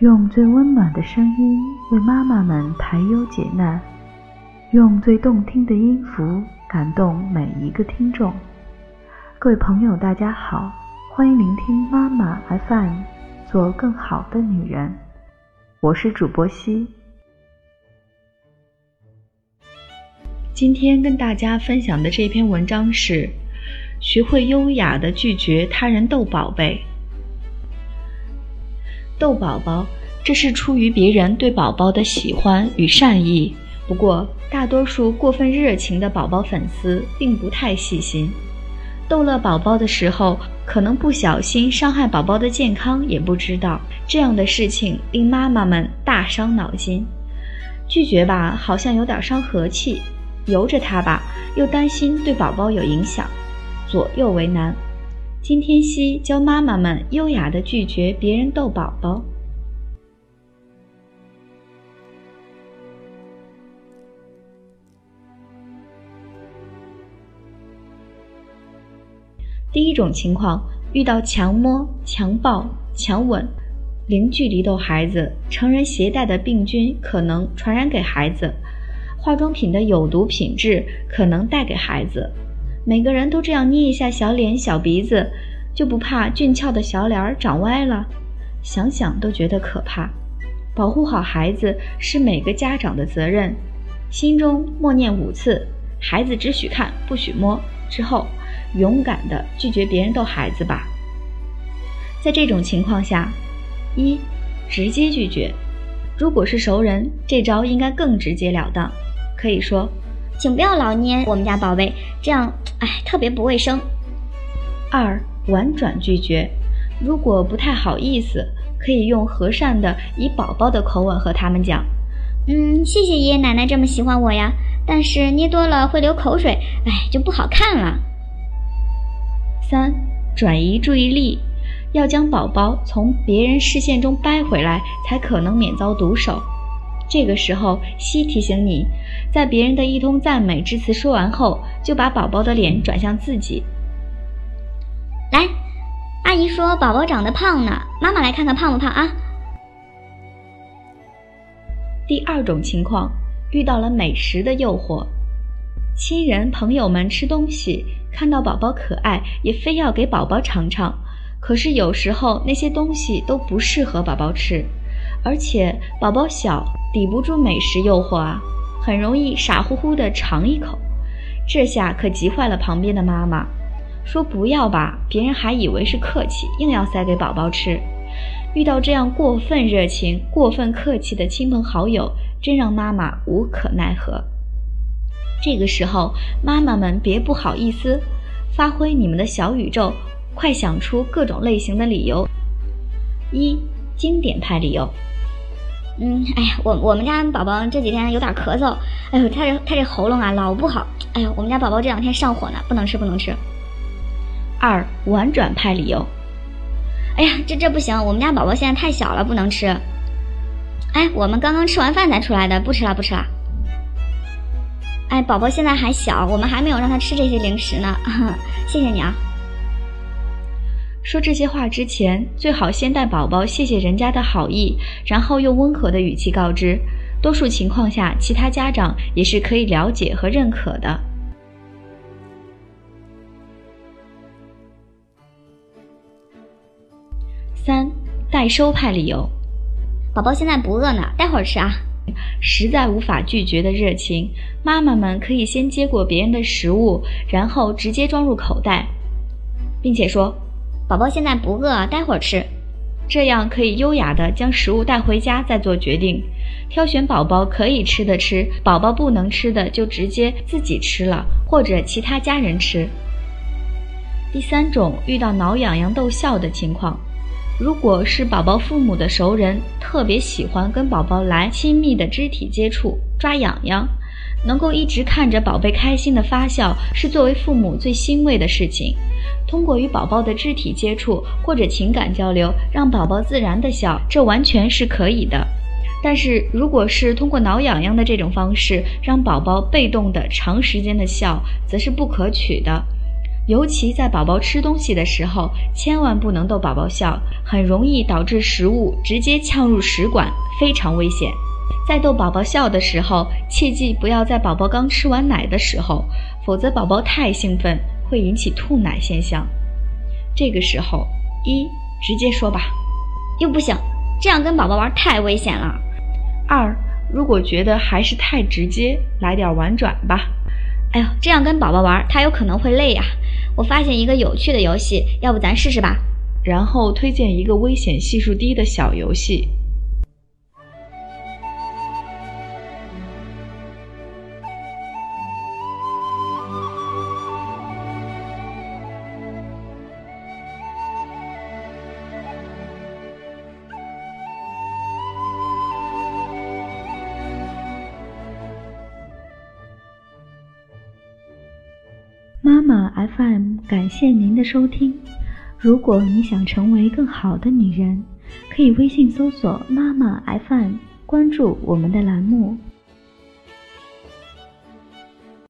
用最温暖的声音为妈妈们排忧解难，用最动听的音符感动每一个听众。各位朋友，大家好，欢迎聆听妈妈 FM，做更好的女人。我是主播西。今天跟大家分享的这篇文章是：学会优雅的拒绝他人逗宝贝。逗宝宝，这是出于别人对宝宝的喜欢与善意。不过，大多数过分热情的宝宝粉丝并不太细心，逗乐宝宝的时候，可能不小心伤害宝宝的健康，也不知道。这样的事情令妈妈们大伤脑筋。拒绝吧，好像有点伤和气；由着他吧，又担心对宝宝有影响，左右为难。今天西教妈妈们优雅的拒绝别人逗宝宝。第一种情况，遇到强摸、强抱、强吻，零距离逗孩子，成人携带的病菌可能传染给孩子，化妆品的有毒品质可能带给孩子。每个人都这样捏一下小脸、小鼻子，就不怕俊俏的小脸长歪了？想想都觉得可怕。保护好孩子是每个家长的责任。心中默念五次：“孩子只许看，不许摸。”之后，勇敢地拒绝别人逗孩子吧。在这种情况下，一直接拒绝。如果是熟人，这招应该更直截了当，可以说。请不要老捏我们家宝贝，这样哎特别不卫生。二，婉转拒绝。如果不太好意思，可以用和善的以宝宝的口吻和他们讲：“嗯，谢谢爷爷奶奶这么喜欢我呀，但是捏多了会流口水，哎就不好看了。”三，转移注意力，要将宝宝从别人视线中掰回来，才可能免遭毒手。这个时候，西提醒你，在别人的一通赞美之词说完后，就把宝宝的脸转向自己。来，阿姨说宝宝长得胖呢，妈妈来看看胖不胖啊？第二种情况，遇到了美食的诱惑，亲人朋友们吃东西，看到宝宝可爱，也非要给宝宝尝尝。可是有时候那些东西都不适合宝宝吃，而且宝宝小。抵不住美食诱惑啊，很容易傻乎乎的尝一口，这下可急坏了旁边的妈妈，说不要吧，别人还以为是客气，硬要塞给宝宝吃。遇到这样过分热情、过分客气的亲朋好友，真让妈妈无可奈何。这个时候，妈妈们别不好意思，发挥你们的小宇宙，快想出各种类型的理由。一，经典派理由。嗯，哎呀，我我们家宝宝这几天有点咳嗽，哎呦，他这他这喉咙啊老不好，哎呦，我们家宝宝这两天上火呢，不能吃不能吃。二婉转派理由，哎呀，这这不行，我们家宝宝现在太小了，不能吃。哎，我们刚刚吃完饭才出来的，不吃了不吃了。哎，宝宝现在还小，我们还没有让他吃这些零食呢，谢谢你啊。说这些话之前，最好先带宝宝谢谢人家的好意，然后用温和的语气告知。多数情况下，其他家长也是可以了解和认可的。三，代收派理由：宝宝现在不饿呢，待会儿吃啊。实在无法拒绝的热情，妈妈们可以先接过别人的食物，然后直接装入口袋，并且说。宝宝现在不饿，待会儿吃，这样可以优雅的将食物带回家再做决定，挑选宝宝可以吃的吃，宝宝不能吃的就直接自己吃了，或者其他家人吃。第三种遇到挠痒痒逗笑的情况，如果是宝宝父母的熟人，特别喜欢跟宝宝来亲密的肢体接触，抓痒痒，能够一直看着宝贝开心的发笑，是作为父母最欣慰的事情。通过与宝宝的肢体接触或者情感交流，让宝宝自然的笑，这完全是可以的。但是，如果是通过挠痒痒的这种方式，让宝宝被动的长时间的笑，则是不可取的。尤其在宝宝吃东西的时候，千万不能逗宝宝笑，很容易导致食物直接呛入食管，非常危险。在逗宝宝笑的时候，切记不要在宝宝刚吃完奶的时候，否则宝宝太兴奋会引起吐奶现象。这个时候，一直接说吧，又不行，这样跟宝宝玩太危险了。二，如果觉得还是太直接，来点婉转吧。哎呦，这样跟宝宝玩，他有可能会累呀。我发现一个有趣的游戏，要不咱试试吧？然后推荐一个危险系数低的小游戏。FM 感谢您的收听。如果你想成为更好的女人，可以微信搜索“妈妈 FM”，关注我们的栏目。